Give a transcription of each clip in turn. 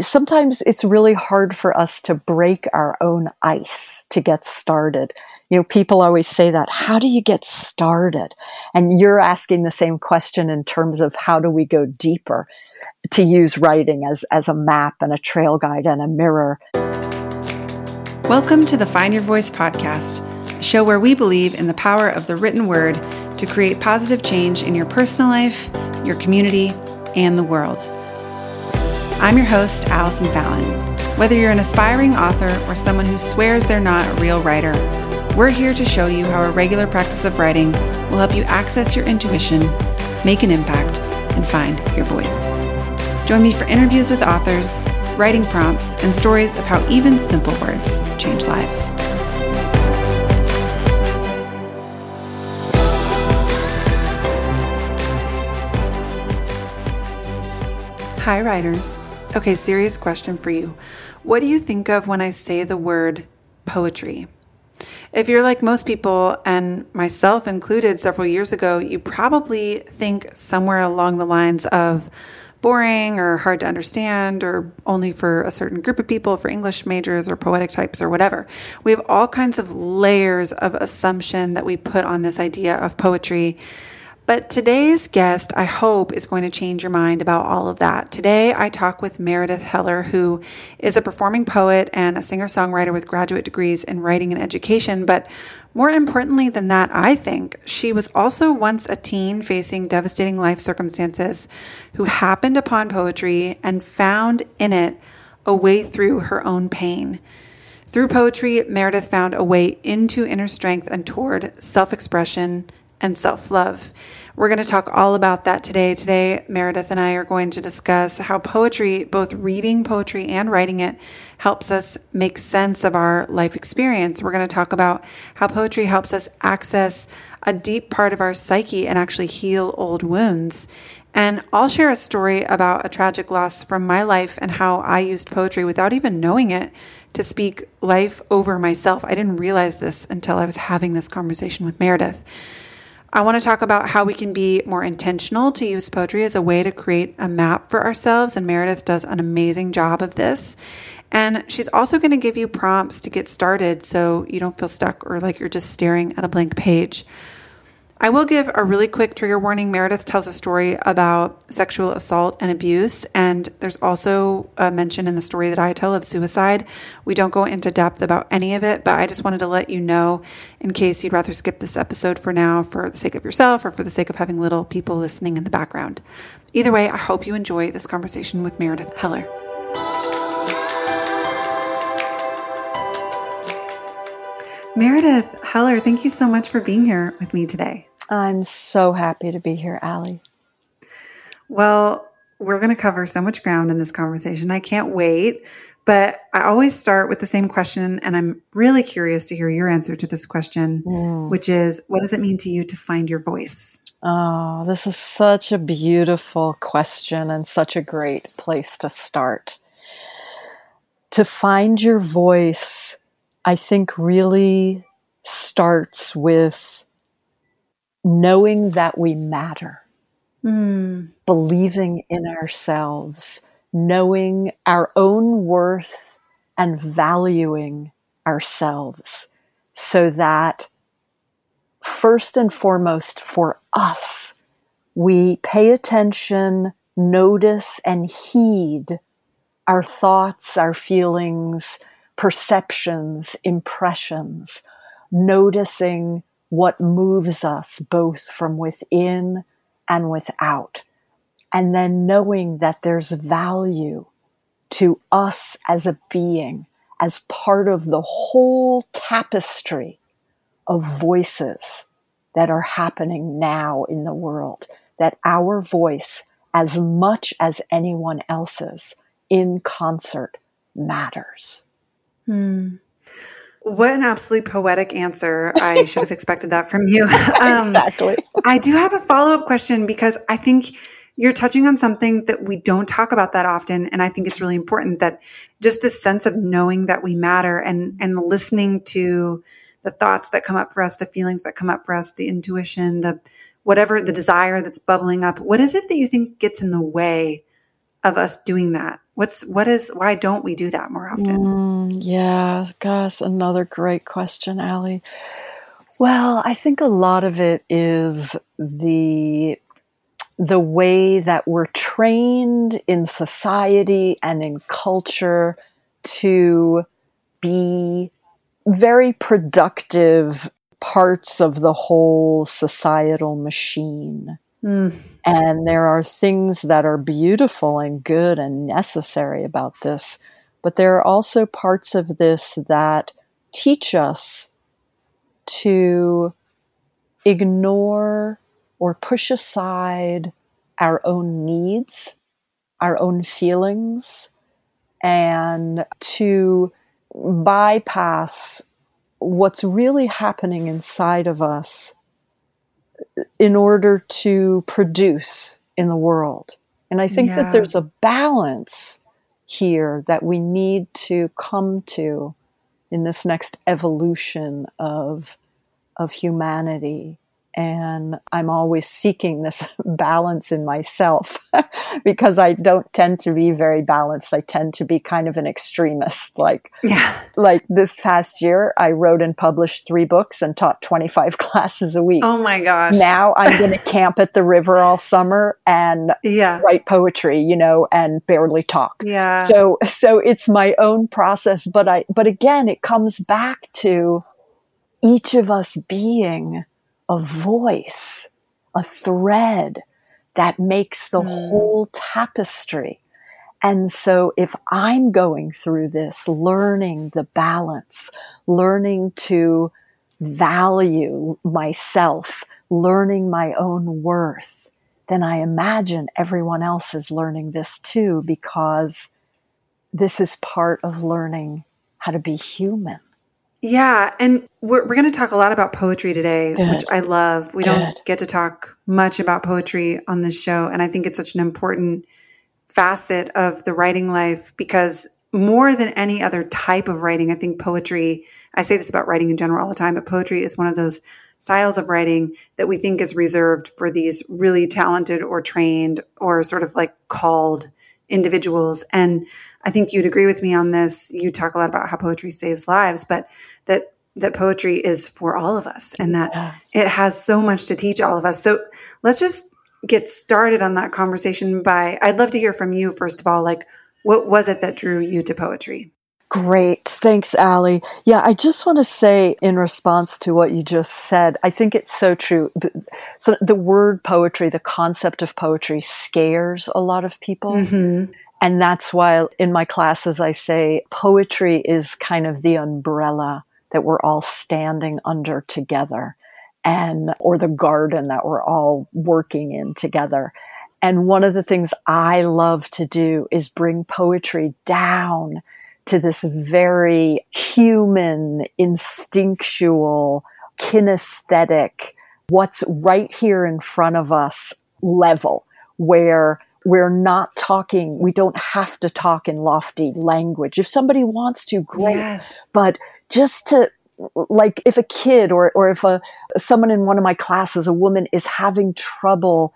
sometimes it's really hard for us to break our own ice to get started. You know, people always say that. How do you get started? And you're asking the same question in terms of how do we go deeper to use writing as, as a map and a trail guide and a mirror. Welcome to the Find Your Voice podcast, a show where we believe in the power of the written word to create positive change in your personal life, your community, and the world. I'm your host, Allison Fallon. Whether you're an aspiring author or someone who swears they're not a real writer, we're here to show you how a regular practice of writing will help you access your intuition, make an impact, and find your voice. Join me for interviews with authors, writing prompts, and stories of how even simple words change lives. Hi, writers. Okay, serious question for you. What do you think of when I say the word poetry? If you're like most people, and myself included several years ago, you probably think somewhere along the lines of boring or hard to understand or only for a certain group of people, for English majors or poetic types or whatever. We have all kinds of layers of assumption that we put on this idea of poetry but today's guest, I hope, is going to change your mind about all of that. Today, I talk with Meredith Heller, who is a performing poet and a singer songwriter with graduate degrees in writing and education. But more importantly than that, I think she was also once a teen facing devastating life circumstances who happened upon poetry and found in it a way through her own pain. Through poetry, Meredith found a way into inner strength and toward self expression and self love. We're going to talk all about that today. Today, Meredith and I are going to discuss how poetry, both reading poetry and writing it, helps us make sense of our life experience. We're going to talk about how poetry helps us access a deep part of our psyche and actually heal old wounds. And I'll share a story about a tragic loss from my life and how I used poetry without even knowing it to speak life over myself. I didn't realize this until I was having this conversation with Meredith. I want to talk about how we can be more intentional to use poetry as a way to create a map for ourselves. And Meredith does an amazing job of this. And she's also going to give you prompts to get started so you don't feel stuck or like you're just staring at a blank page. I will give a really quick trigger warning. Meredith tells a story about sexual assault and abuse, and there's also a mention in the story that I tell of suicide. We don't go into depth about any of it, but I just wanted to let you know in case you'd rather skip this episode for now for the sake of yourself or for the sake of having little people listening in the background. Either way, I hope you enjoy this conversation with Meredith Heller. Meredith Heller, thank you so much for being here with me today. I'm so happy to be here, Allie. Well, we're going to cover so much ground in this conversation. I can't wait. But I always start with the same question, and I'm really curious to hear your answer to this question, mm. which is what does it mean to you to find your voice? Oh, this is such a beautiful question and such a great place to start. To find your voice, I think, really starts with knowing that we matter, mm. believing in ourselves, knowing our own worth and valuing ourselves so that first and foremost for us, we pay attention, notice, and heed our thoughts, our feelings, perceptions, impressions, noticing what moves us both from within and without. And then knowing that there's value to us as a being, as part of the whole tapestry of voices that are happening now in the world, that our voice, as much as anyone else's, in concert matters. Hmm. What an absolutely poetic answer. I should have expected that from you. Um, exactly. I do have a follow up question because I think you're touching on something that we don't talk about that often. And I think it's really important that just this sense of knowing that we matter and, and listening to the thoughts that come up for us, the feelings that come up for us, the intuition, the whatever, the desire that's bubbling up. What is it that you think gets in the way of us doing that? What's what is why don't we do that more often? Mm, yeah, gosh, another great question, Allie. Well, I think a lot of it is the the way that we're trained in society and in culture to be very productive parts of the whole societal machine. Mm. And there are things that are beautiful and good and necessary about this, but there are also parts of this that teach us to ignore or push aside our own needs, our own feelings, and to bypass what's really happening inside of us in order to produce in the world. And I think yeah. that there's a balance here that we need to come to in this next evolution of of humanity and I'm always seeking this balance in myself because I don't tend to be very balanced. I tend to be kind of an extremist. Like, yeah. like this past year, I wrote and published three books and taught 25 classes a week. Oh my gosh. Now I'm going to camp at the river all summer and yeah. write poetry, you know, and barely talk. Yeah. So, so it's my own process. But I, but again, it comes back to each of us being a voice, a thread that makes the mm. whole tapestry. And so if I'm going through this, learning the balance, learning to value myself, learning my own worth, then I imagine everyone else is learning this too, because this is part of learning how to be human. Yeah. And we're, we're going to talk a lot about poetry today, Good. which I love. We Good. don't get to talk much about poetry on this show. And I think it's such an important facet of the writing life because more than any other type of writing, I think poetry, I say this about writing in general all the time, but poetry is one of those styles of writing that we think is reserved for these really talented or trained or sort of like called individuals. And I think you'd agree with me on this. You talk a lot about how poetry saves lives, but that that poetry is for all of us and that yeah. it has so much to teach all of us. So let's just get started on that conversation by I'd love to hear from you first of all like what was it that drew you to poetry? Great. Thanks, Allie. Yeah, I just want to say in response to what you just said, I think it's so true. So the word poetry, the concept of poetry scares a lot of people. Mm-hmm. And that's why in my classes I say poetry is kind of the umbrella that we're all standing under together and or the garden that we're all working in together. And one of the things I love to do is bring poetry down to this very human, instinctual, kinesthetic, what's right here in front of us level where we're not talking, we don't have to talk in lofty language. If somebody wants to, great. Yes. But just to, like, if a kid or, or if a, someone in one of my classes, a woman is having trouble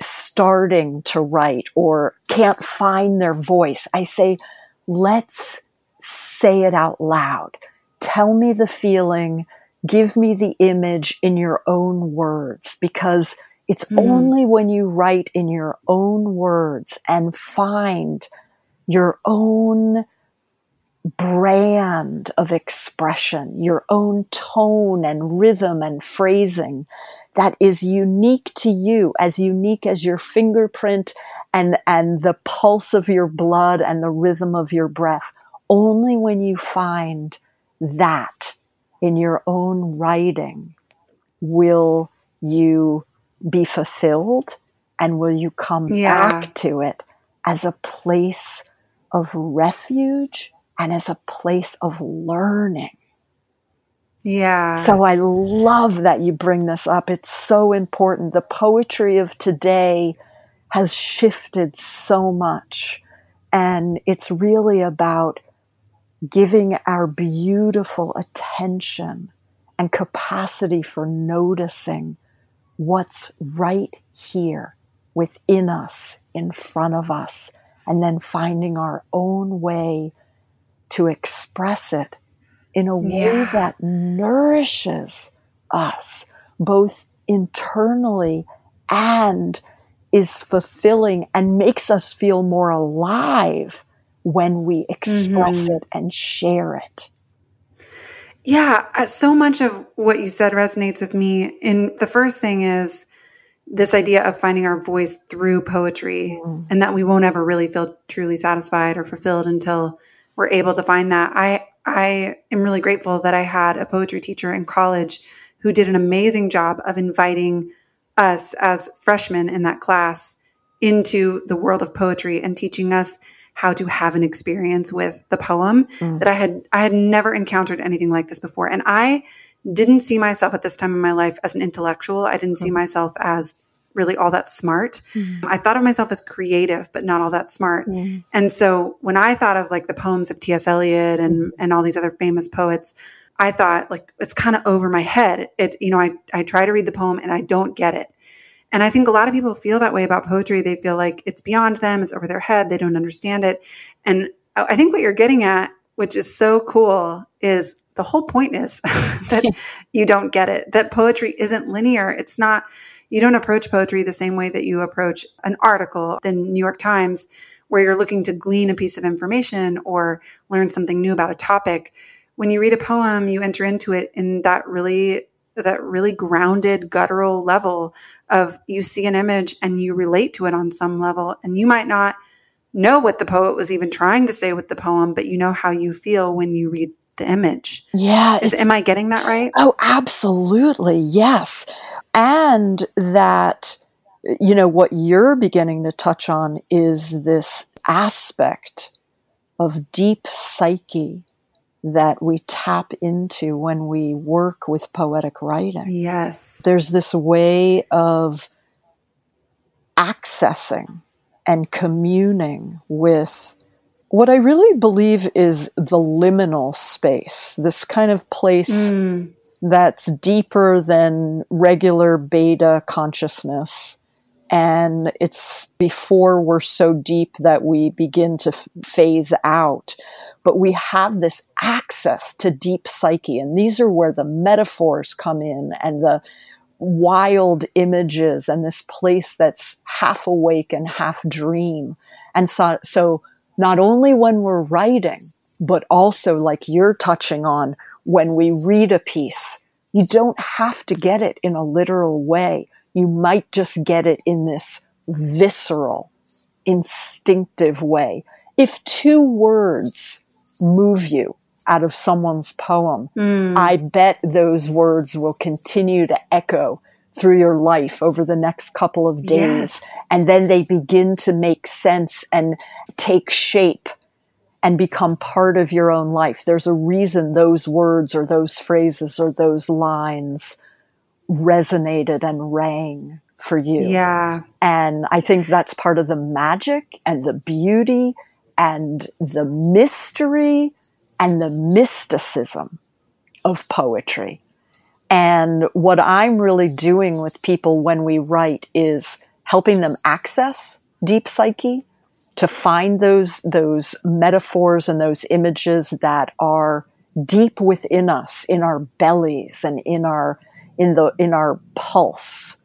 starting to write or can't find their voice, I say, let's say it out loud. Tell me the feeling, give me the image in your own words because it's mm. only when you write in your own words and find your own brand of expression, your own tone and rhythm and phrasing that is unique to you, as unique as your fingerprint and, and the pulse of your blood and the rhythm of your breath. Only when you find that in your own writing will you be fulfilled and will you come yeah. back to it as a place of refuge and as a place of learning. Yeah. So I love that you bring this up. It's so important. The poetry of today has shifted so much. And it's really about giving our beautiful attention and capacity for noticing what's right here within us, in front of us, and then finding our own way to express it in a way Yeah. that nourishes us both internally and is fulfilling and makes us feel more alive when we express Mhm. it and share it. Yeah, uh, so much of what you said resonates with me. And the first thing is this idea of finding our voice through poetry Mm. and that we won't ever really feel truly satisfied or fulfilled until we're able to find that. I I am really grateful that I had a poetry teacher in college who did an amazing job of inviting us as freshmen in that class into the world of poetry and teaching us how to have an experience with the poem Mm. that I had I had never encountered anything like this before. And I didn't see myself at this time in my life as an intellectual. I didn't see mm-hmm. myself as really all that smart. Mm-hmm. I thought of myself as creative but not all that smart. And so when I thought of like the poems of T.S. Eliot and mm-hmm. and all these other famous poets I thought like it's kind of over my head. It you know I I try to read the poem and I don't get it and I think a lot of people feel that way about poetry. They feel like it's beyond them, it's over their head, they don't understand it. And I think what you're getting at, which is so cool, is the whole point is that you don't get it, that poetry isn't linear. It's not, you don't approach poetry the same way that you approach an article in New York Times where you're looking to glean a piece of information or learn something new about a topic. When you read a poem, you enter into it in that really that really grounded guttural level of you see an image and you relate to it on some level and you might not know what the poet was even trying to say with the poem but you know how you feel when you read the image Yeah. is am i getting that right Oh, absolutely. Yes. And that, you know, what you're beginning to touch on is this aspect of deep psyche that we tap into when we work with poetic writing. yes There's this way of accessing and communing with what I really believe is the liminal space, this kind of place Mm, that's deeper than regular beta consciousness. And it's before we're so deep that we begin to f- phase out. But we have this access to deep psyche. And these are where the metaphors come in and the wild images and this place that's half awake and half dream. And so, so not only when we're writing, but also like you're touching on when we read a piece, you don't have to get it in a literal way. You might just get it in this visceral, instinctive way. If two words move you out of someone's poem, mm, I bet those words will continue to echo through your life over the next couple of days. Yes. And then they begin to make sense and take shape and become part of your own life. There's a reason those words or those phrases or those lines resonated and rang for you. yeah And I think that's part of the magic and the beauty and the mystery and the mysticism of poetry. And what I'm really doing with people when we write is helping them access deep psyche to find those, those metaphors and those images that are deep within us, in our bellies and in our, in the, in our pulse.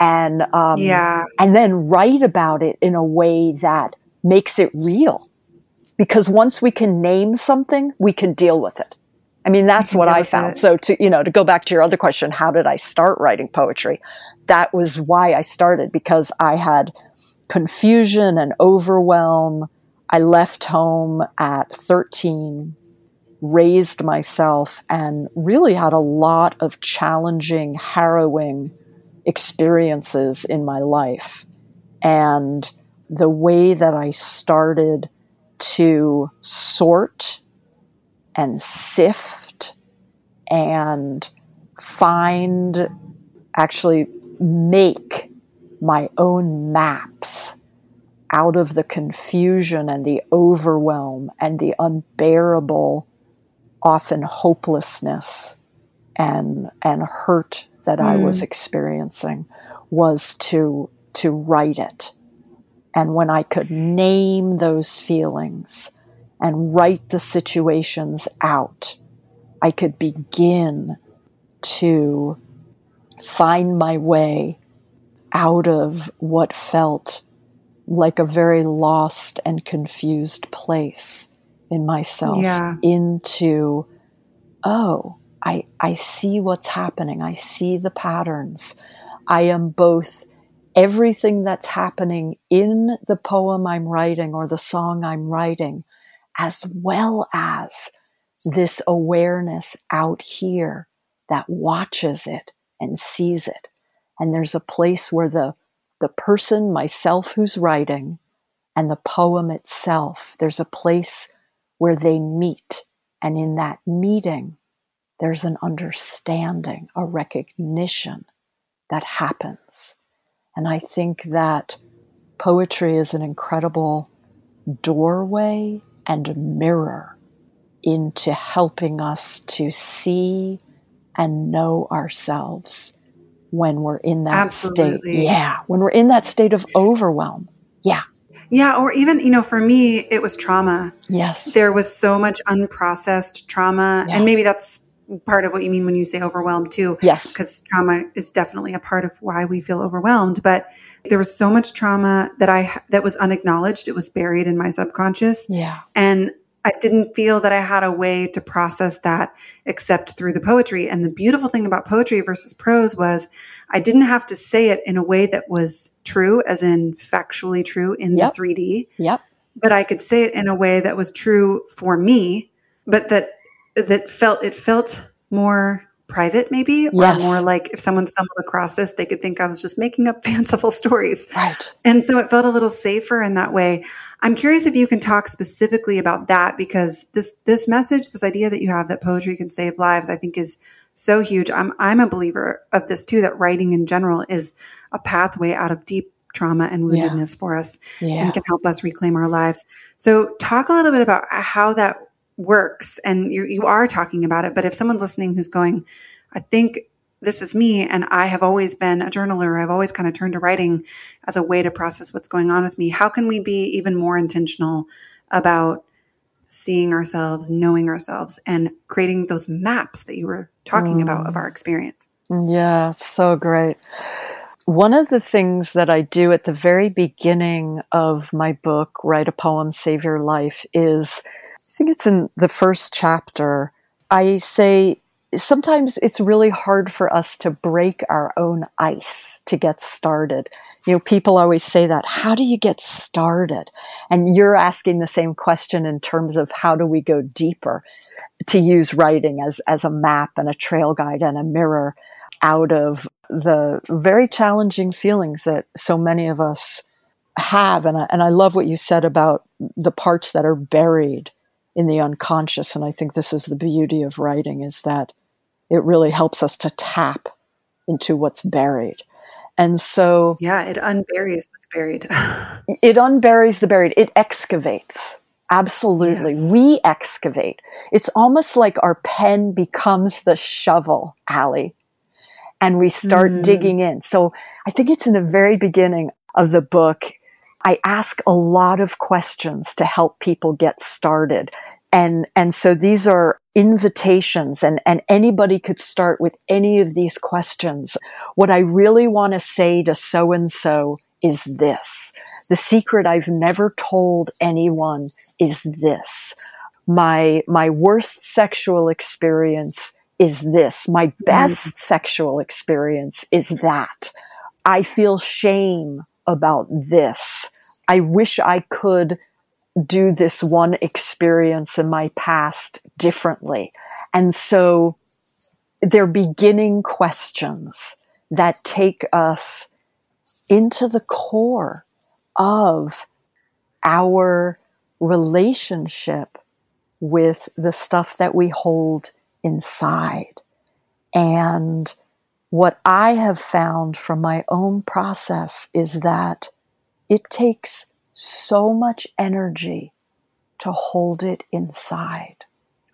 And, um, yeah and then write about it in a way that makes it real. Because once we can name something, we can deal with it. I mean, that's what I found. it. So to, you know, to go back to your other question, how did I start writing poetry? That was why I started because I had confusion and overwhelm. I left home at 13, raised myself and really had a lot of challenging, harrowing experiences in my life. And the way that I started to sort and sift and find, actually make my own maps out of the confusion and the overwhelm and the unbearable, often hopelessness and, and hurt that I was mm. experiencing was to, to write it. And when I could name those feelings and write the situations out, I could begin to find my way out of what felt like a very lost and confused place in myself Yeah. into, oh, I, I see what's happening. I see the patterns. I am both everything that's happening in the poem I'm writing or the song I'm writing, as well as this awareness out here that watches it and sees it. And there's a place where the, the person, myself who's writing, and the poem itself, there's a place where they meet. And in that meeting, there's an understanding, a recognition that happens. And I think that poetry is an incredible doorway and mirror into helping us to see and know ourselves when we're in that Absolutely. state. Yeah, when we're in that state of overwhelm. Yeah. Yeah. Or even, you know, for me, it was trauma. Yes. There was so much unprocessed trauma. Yeah. And maybe that's part of what you mean when you say overwhelmed too. yes. because trauma is definitely a part of why we feel overwhelmed but there was so much trauma that i that was unacknowledged it was buried in my subconscious Yeah. and i didn't feel that i had a way to process that except through the poetry and the beautiful thing about poetry versus prose was i didn't have to say it in a way that was true as in factually true in Yep. the 3d Yep. but I could say it in a way that was true for me, but that that felt it felt more private maybe or more like if someone stumbled across this they could think I was just making up fanciful stories. Right. And so it felt a little safer in that way. I'm curious if you can talk specifically about that because this this message, this idea that you have that poetry can save lives, I think is so huge. I'm I'm a believer of this too that writing in general is a pathway out of deep trauma and Yeah. woundedness for us Yeah. and can help us reclaim our lives. So, talk a little bit about how that works. And you, you are talking about it, but if someone's listening who's going, I think this is me, and I have always been a journaler, I've always kind of turned to writing as a way to process what's going on with me. How can we be even more intentional about seeing ourselves, knowing ourselves, and creating those maps that you were talking about of mm. our experience? Yeah, so great. One of the things that I do at the very beginning of my book, Write a Poem, Save Your Life, is think it's in the first chapter. I say sometimes it's really hard for us to break our own ice to get started. You know, people always say that. How do you get started? And you're asking the same question in terms of how do we go deeper to use writing as, as a map and a trail guide and a mirror out of the very challenging feelings that so many of us have. And I, and I love what you said about the parts that are buried in the unconscious. And I think this is the beauty of writing is that it really helps us to tap into what's buried. And so Yeah, it unburies what's buried. it unburies the buried, it excavates. Absolutely. Yes. We excavate. It's almost like our pen becomes the shovel, Allie, and we start Mm. digging in. So I think it's in the very beginning of the book. I ask a lot of questions to help people get started. And, and so these are invitations and, and anybody could start with any of these questions. What I really want to say to so and so is this. The secret I've never told anyone is this. My, my worst sexual experience is this. My mm. best sexual experience is that. I feel shame about this. I wish I could do this one experience in my past differently. And so they're beginning questions that take us into the core of our relationship with the stuff that we hold inside. And what I have found from my own process is that it takes so much energy to hold it inside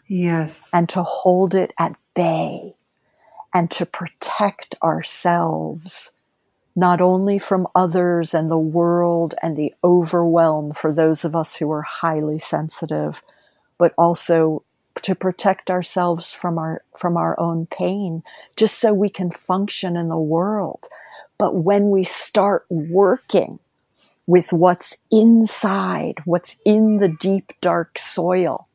yes. and to hold it at bay and to protect ourselves not only from others and the world and the overwhelm for those of us who are highly sensitive, but also to protect ourselves from our from our own pain just so we can function in the world but when we start working with what's inside what's in the deep dark soil.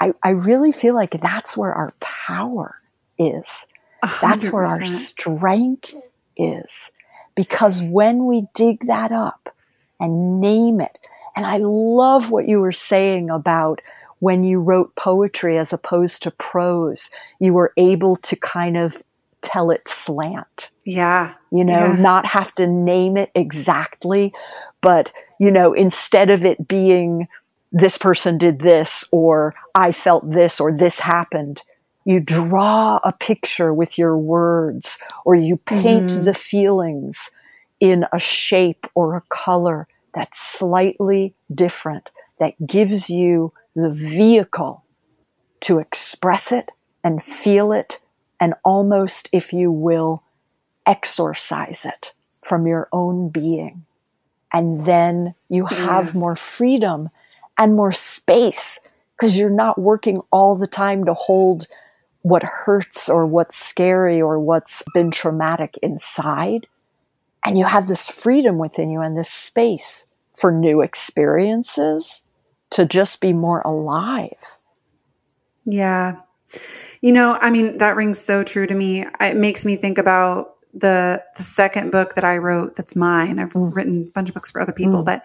I, I really feel like that's where our power is. 100%. that's where our strength is. Because when we dig that up and name it and i love what you were saying about when you wrote poetry as opposed to prose, you were able to kind of tell it slant. Yeah. You know, yeah. not have to name it exactly, but, you know, instead of it being this person did this or I felt this or this happened, you draw a picture with your words or you paint mm-hmm. the feelings in a shape or a color that's slightly different that gives you the vehicle to express it and feel it and almost, if you will, exorcise it from your own being. And then you have yes. more freedom and more space because you're not working all the time to hold what hurts or what's scary or what's been traumatic inside. And you have this freedom within you and this space for new experiences to just be more alive. Yeah. You know, I mean, that rings so true to me. It makes me think about the the second book that I wrote that's mine. I've mm. written a bunch of books for other people, mm. but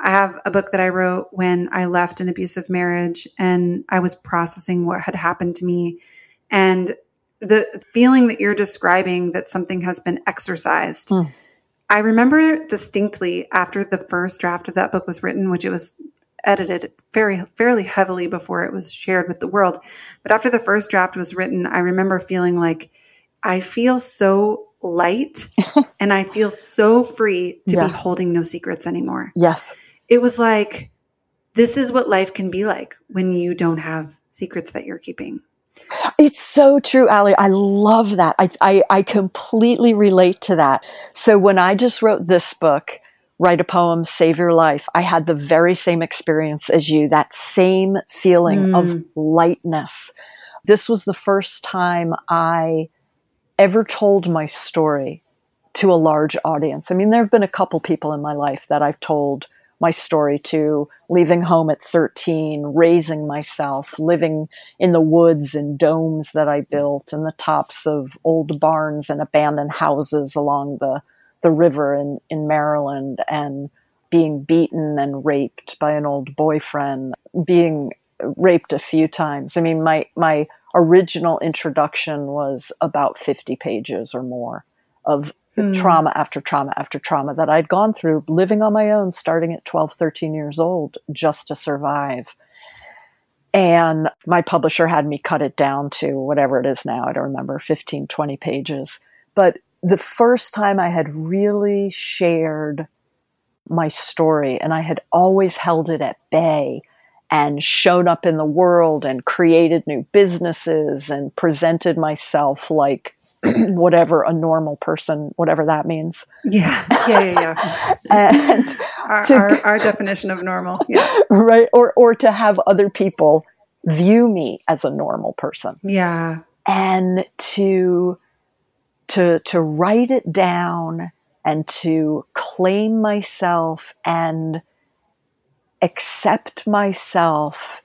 I have a book that I wrote when I left an abusive marriage and I was processing what had happened to me and the feeling that you're describing that something has been exorcised. Mm. I remember distinctly after the first draft of that book was written, which it was edited very fairly heavily before it was shared with the world. But after the first draft was written, I remember feeling like I feel so light and I feel so free to yeah. be holding no secrets anymore. Yes. It was like this is what life can be like when you don't have secrets that you're keeping. It's so true, Allie. I love that. I, I, I completely relate to that. So when I just wrote this book, write a poem, save your life. I had the very same experience as you, that same feeling mm. of lightness. This was the first time I ever told my story to a large audience. I mean, there have been a couple people in my life that I've told my story to leaving home at 13, raising myself, living in the woods and domes that I built and the tops of old barns and abandoned houses along the the river in, in Maryland and being beaten and raped by an old boyfriend, being raped a few times. I mean, my, my original introduction was about 50 pages or more of mm. trauma after trauma after trauma that I'd gone through living on my own starting at 12, 13 years old just to survive. And my publisher had me cut it down to whatever it is now. I don't remember, 15, 20 pages. But the first time I had really shared my story and I had always held it at bay and shown up in the world and created new businesses and presented myself like whatever a normal person, whatever that means. Yeah, yeah, yeah, yeah. and our, to, our, our definition of normal, yeah, right, or or to have other people view me as a normal person, yeah, and to to, to write it down and to claim myself and accept myself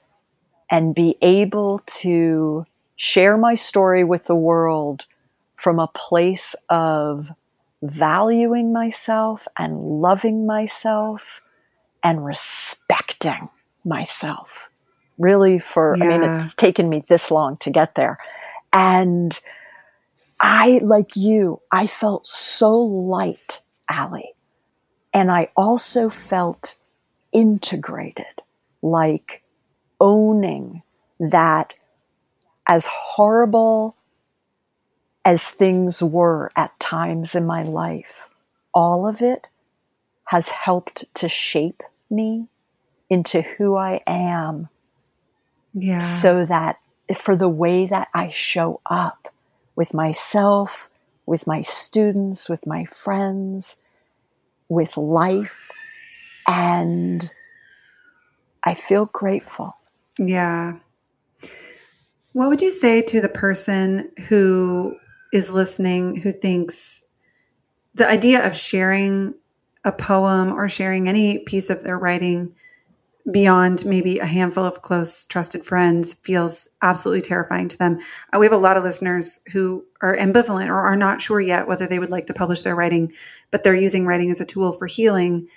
and be able to share my story with the world from a place of valuing myself and loving myself and respecting myself. Really, for, yeah. I mean, it's taken me this long to get there. And I, like you, I felt so light, Allie. And I also felt integrated, like owning that as horrible as things were at times in my life, all of it has helped to shape me into who I am. Yeah. So that for the way that I show up with myself with my students, with my friends, with life. And I feel grateful. Yeah. What would you say to the person who is listening who thinks the idea of sharing a poem or sharing any piece of their writing beyond maybe a handful of close trusted friends feels absolutely terrifying to them. Uh, we have a lot of listeners who are ambivalent or are not sure yet whether they would like to publish their writing, but they're using writing as a tool for healing.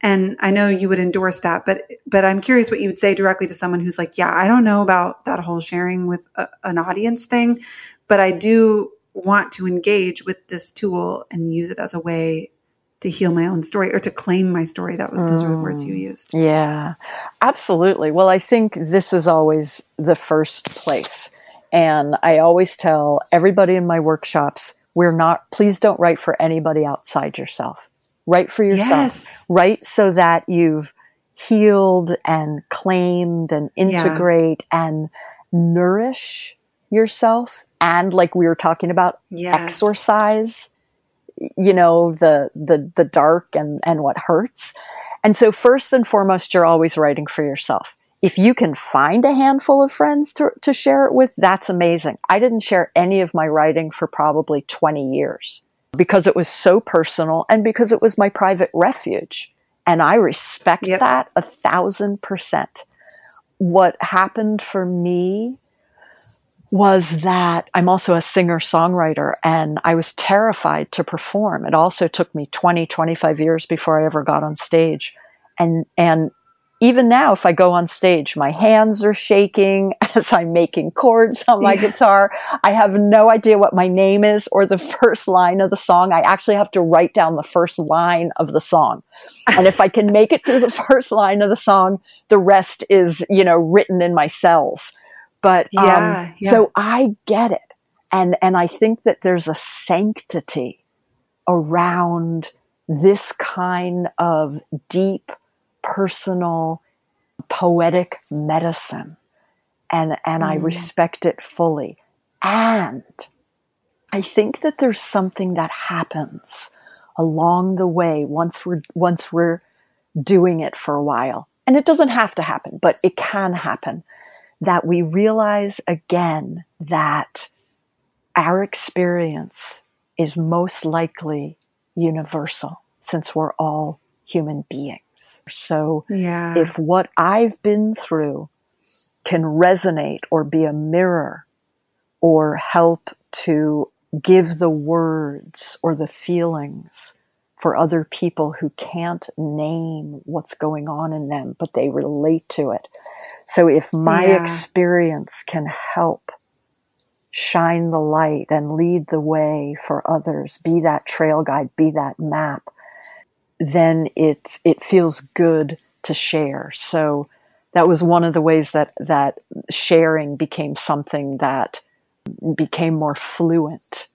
And I know you would endorse that, but but I'm curious what you would say directly to someone who's like, "Yeah, I don't know about that whole sharing with a, an audience thing, but I do want to engage with this tool and use it as a way to heal my own story or to claim my story. That was, those are the words you mm. used. Yeah, absolutely. Well, I think this is always the first place. And I always tell everybody in my workshops, we're not, please don't write for anybody outside yourself. Write for yourself. Yes. Write so that you've healed and claimed and integrate yeah. and nourish yourself. And like we were talking about, yes. exorcise you know the the the dark and and what hurts. And so first and foremost you're always writing for yourself. If you can find a handful of friends to, to share it with that's amazing. I didn't share any of my writing for probably 20 years because it was so personal and because it was my private refuge. And i respect yep. that a thousand percent. What happened for me was that I'm also a singer songwriter and I was terrified to perform. It also took me 20, 25 years before I ever got on stage. And, and even now, if I go on stage, my hands are shaking as I'm making chords on my yeah. guitar. I have no idea what my name is or the first line of the song. I actually have to write down the first line of the song. And if I can make it through the first line of the song, the rest is, you know, written in my cells. But um, yeah, yeah. so I get it. And, and I think that there's a sanctity around this kind of deep, personal, poetic medicine. And, and mm. I respect it fully. And I think that there's something that happens along the way once we're, once we're doing it for a while. And it doesn't have to happen, but it can happen that we realize again that our experience is most likely universal since we're all human beings. So yeah. if what I've been through can resonate or be a mirror or help to give the words or the feelings for other people who can't name what's going on in them, but they relate to it. So if my yeah. experience can help shine the light and lead the way for others, be that trail guide, be that map, then it, it feels good to share. So that was one of the ways that, that sharing became something that became more fluent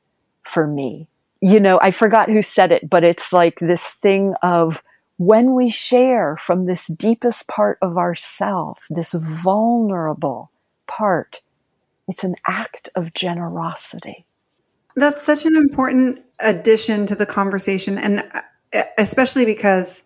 for me you know, I forgot who said it, but it's like this thing of when we share from this deepest part of ourself, this vulnerable part, it's an act of generosity. That's such an important addition to the conversation. And uh, especially because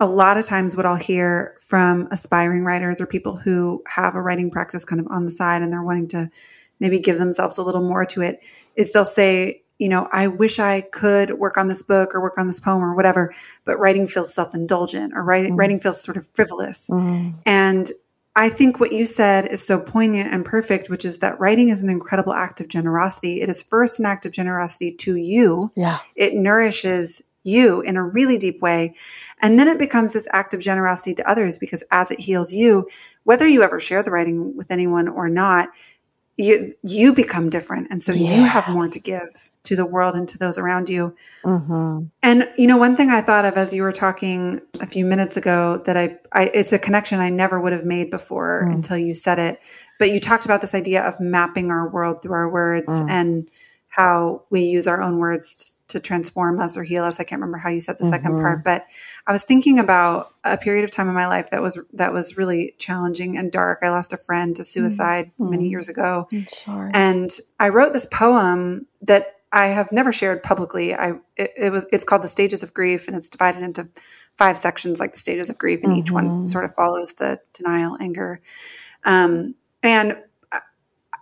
a lot of times what I'll hear from aspiring writers or people who have a writing practice kind of on the side and they're wanting to maybe give themselves a little more to it is they'll say, you know, I wish I could work on this book or work on this poem or whatever, but writing feels self indulgent or writing, mm. writing feels sort of frivolous. Mm. And I think what you said is so poignant and perfect, which is that writing is an incredible act of generosity. It is first an act of generosity to you. Yeah. It nourishes you in a really deep way. And then it becomes this act of generosity to others because as it heals you, whether you ever share the writing with anyone or not, you you become different and so yes. you have more to give to the world and to those around you. Mm-hmm. And you know, one thing I thought of as you were talking a few minutes ago that I, I it's a connection I never would have made before mm. until you said it. But you talked about this idea of mapping our world through our words mm. and how we use our own words to transform us or heal us. I can't remember how you said the mm-hmm. second part, but I was thinking about a period of time in my life that was that was really challenging and dark. I lost a friend to suicide mm-hmm. many years ago. And I wrote this poem that I have never shared publicly. I it, it, was it's called the stages of grief, and it's divided into five sections, like the stages of grief, and mm-hmm. each one mm-hmm. sort of follows the denial, anger, um, and uh,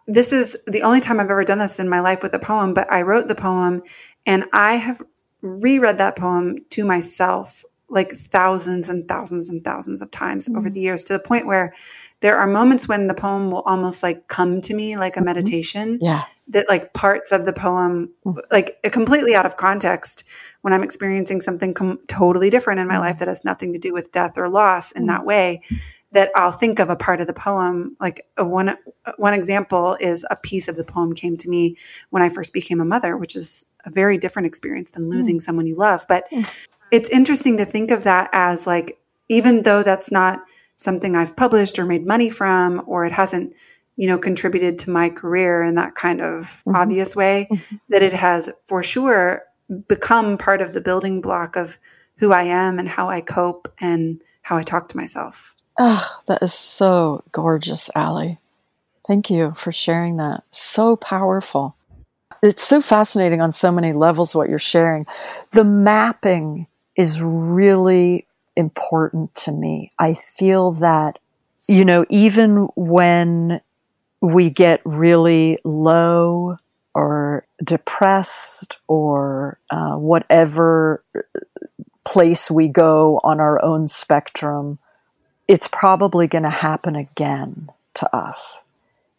this is the only time I've ever done this in my life with a poem. But I wrote the poem, and I have reread that poem to myself like thousands and thousands and thousands of times mm-hmm. over the years to the point where there are moments when the poem will almost like come to me like a mm-hmm. meditation. Yeah. That like parts of the poem, like completely out of context, when I'm experiencing something com- totally different in my life that has nothing to do with death or loss in that way, that I'll think of a part of the poem. Like a one one example is a piece of the poem came to me when I first became a mother, which is a very different experience than losing mm. someone you love. But mm. it's interesting to think of that as like even though that's not something I've published or made money from, or it hasn't, you know, contributed to my career in that kind of mm-hmm. obvious way, mm-hmm. that it has for sure become part of the building block of who I am and how I cope and how I talk to myself. Oh, that is so gorgeous, Allie. Thank you for sharing that. So powerful. It's so fascinating on so many levels what you're sharing. The mapping is really important to me. I feel that, you know, even when we get really low or depressed or uh, whatever place we go on our own spectrum, it's probably going to happen again to us.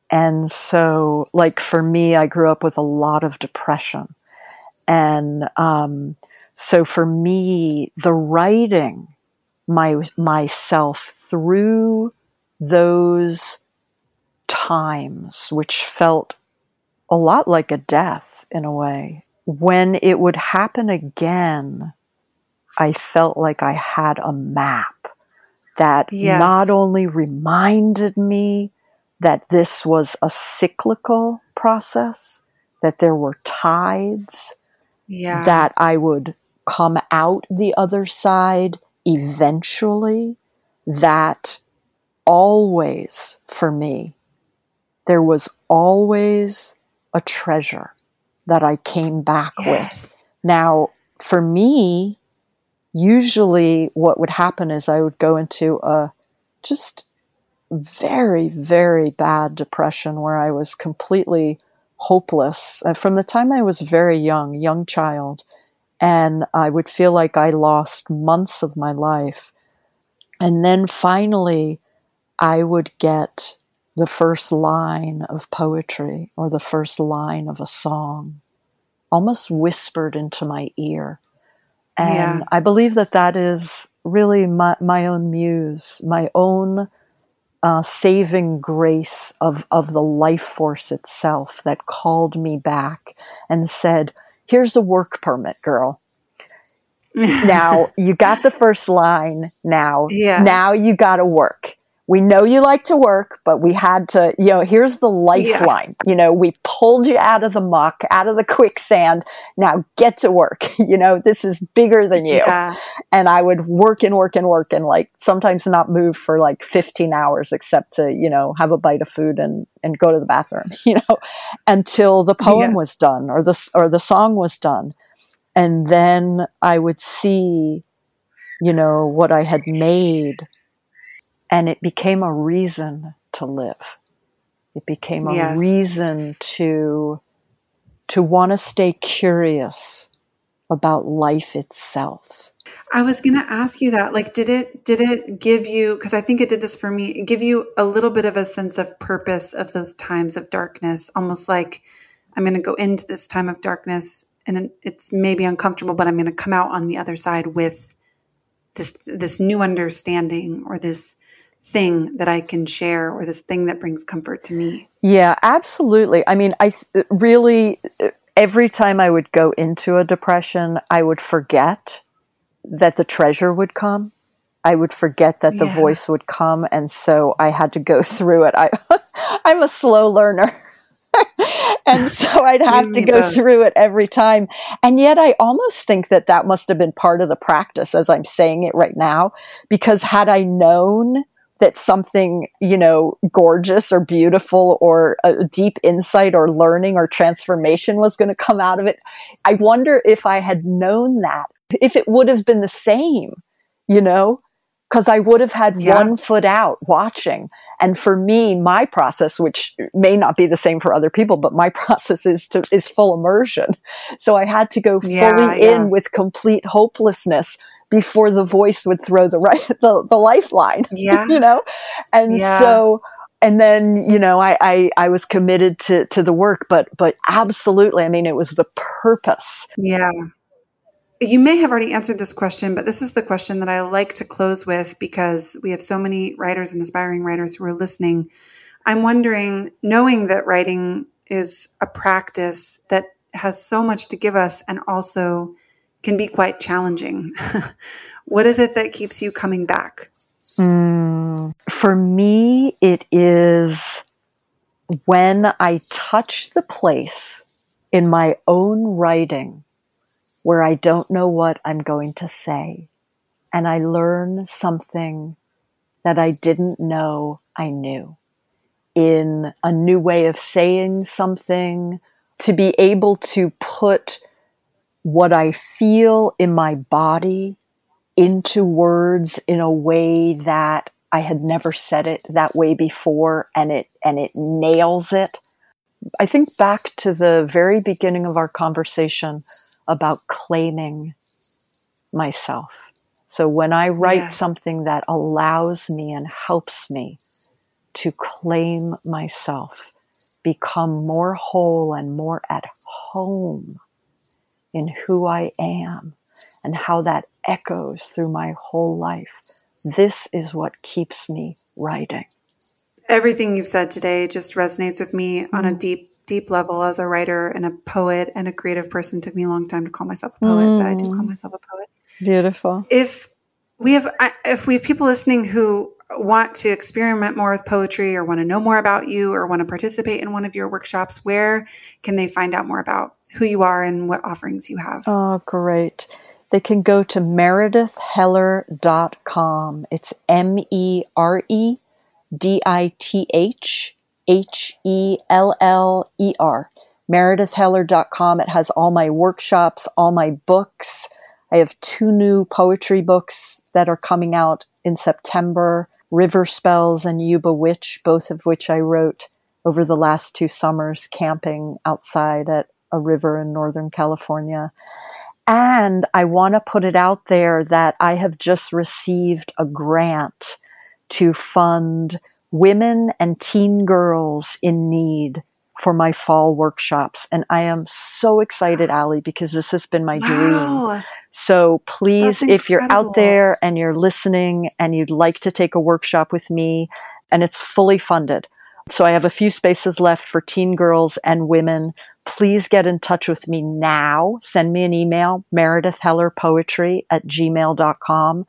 And so, like for me, I grew up with a lot of depression. And um, so for me, the writing my myself through those times, which felt a lot like a death in a way. When it would happen again, I felt like I had a map that yes. not only reminded me that this was a cyclical process, that there were tides, yeah. that I would come out the other side eventually that always for me, there was always a treasure that I came back yes. with. Now, for me, usually what would happen is I would go into a just very, very bad depression where I was completely hopeless. Uh, from the time I was very young, young child, and I would feel like I lost months of my life. And then finally, I would get the first line of poetry or the first line of a song almost whispered into my ear. And yeah. I believe that that is really my, my own muse, my own uh, saving grace of, of the life force itself that called me back and said, here's a work permit, girl. now you got the first line. Now, yeah. now you got to work. We know you like to work, but we had to, you know, here's the lifeline. Yeah. You know, we pulled you out of the muck, out of the quicksand. Now get to work. You know, this is bigger than you. Yeah. And I would work and work and work and like sometimes not move for like 15 hours except to, you know, have a bite of food and, and go to the bathroom, you know, until the poem yeah. was done or the, or the song was done. And then I would see, you know, what I had made and it became a reason to live. It became a yes. reason to to want to stay curious about life itself. I was going to ask you that like did it did it give you because I think it did this for me give you a little bit of a sense of purpose of those times of darkness almost like I'm going to go into this time of darkness and it's maybe uncomfortable but I'm going to come out on the other side with this this new understanding or this thing that I can share or this thing that brings comfort to me. Yeah, absolutely. I mean, I th- really, every time I would go into a depression, I would forget that the treasure would come. I would forget that the yeah. voice would come. And so I had to go through it. I, I'm a slow learner. and so I'd have to go through it every time. And yet I almost think that that must have been part of the practice as I'm saying it right now, because had I known that something, you know, gorgeous or beautiful or a deep insight or learning or transformation was going to come out of it. I wonder if I had known that, if it would have been the same, you know, because I would have had yeah. one foot out watching. And for me, my process, which may not be the same for other people, but my process is to, is full immersion. So I had to go yeah, fully yeah. in with complete hopelessness before the voice would throw the right, the, the lifeline. Yeah. you know? And so, and then, you know, I, I, I was committed to, to the work, but, but absolutely. I mean, it was the purpose. Yeah. You may have already answered this question, but this is the question that I like to close with because we have so many writers and aspiring writers who are listening. I'm wondering, knowing that writing is a practice that has so much to give us and also can be quite challenging, what is it that keeps you coming back? Mm, for me, it is when I touch the place in my own writing where I don't know what I'm going to say. And I learn something that I didn't know I knew in a new way of saying something, to be able to put what I feel in my body into words in a way that I had never said it that way before and it and it nails it. I think back to the very beginning of our conversation about claiming myself. So when I write yes. something that allows me and helps me to claim myself, become more whole and more at home in who I am and how that echoes through my whole life, this is what keeps me writing. Everything you've said today just resonates with me mm-hmm. on a mm. deep deep level as a writer and a poet and a creative person. It took me a long time to call myself a poet, mm. but I do call mm. myself a poet. Beautiful. If we have if we have people listening who want to experiment more with poetry or want to know more about you or want to participate in one of your workshops, where can they find out more about who you are and what offerings you have? Oh, great. They can go to meredithheller.com. It's M E R E D I T H H E L L E R. MeredithHeller.com. It has all my workshops, all my books. I have two new poetry books that are coming out in September River Spells and Yuba Witch, both of which I wrote over the last two summers camping outside at a river in Northern California. And I want to put it out there that I have just received a grant to fund women and teen girls in need for my fall workshops. And I am so excited, Allie, because this has been my wow. dream. So please, if you're out there and you're listening and you'd like to take a workshop with me, and it's fully funded. So I have a few spaces left for teen girls and women. Please get in touch with me now. Send me an email, Meredith Heller Poetry at gmail.com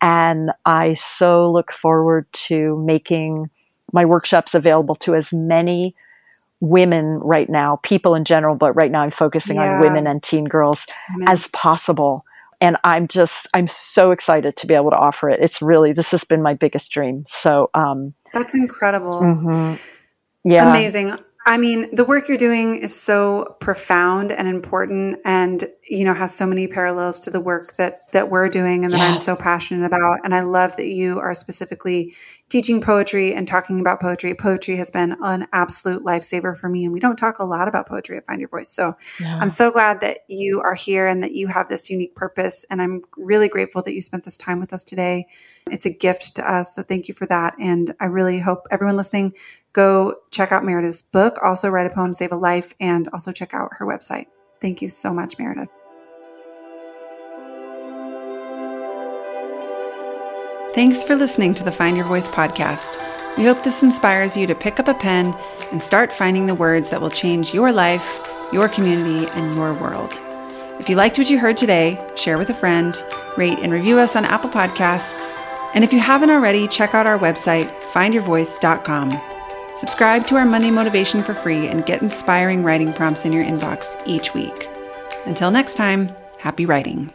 and I so look forward to making my workshops available to as many women right now, people in general, but right now I'm focusing yeah. on women and teen girls mm-hmm. as possible. And I'm just, I'm so excited to be able to offer it. It's really, this has been my biggest dream. So, um, that's incredible. Mm-hmm. Yeah. Amazing. I mean, the work you're doing is so profound and important and, you know, has so many parallels to the work that that we're doing and that yes. I'm so passionate about. And I love that you are specifically teaching poetry and talking about poetry. Poetry has been an absolute lifesaver for me. And we don't talk a lot about poetry at Find Your Voice. So yeah. I'm so glad that you are here and that you have this unique purpose. And I'm really grateful that you spent this time with us today. It's a gift to us. So thank you for that. And I really hope everyone listening go check out Meredith's book, also Write a Poem, Save a Life, and also check out her website. Thank you so much, Meredith. Thanks for listening to the Find Your Voice podcast. We hope this inspires you to pick up a pen and start finding the words that will change your life, your community, and your world. If you liked what you heard today, share with a friend, rate and review us on Apple Podcasts, and if you haven't already, check out our website, findyourvoice.com. Subscribe to our Monday Motivation for free and get inspiring writing prompts in your inbox each week. Until next time, happy writing.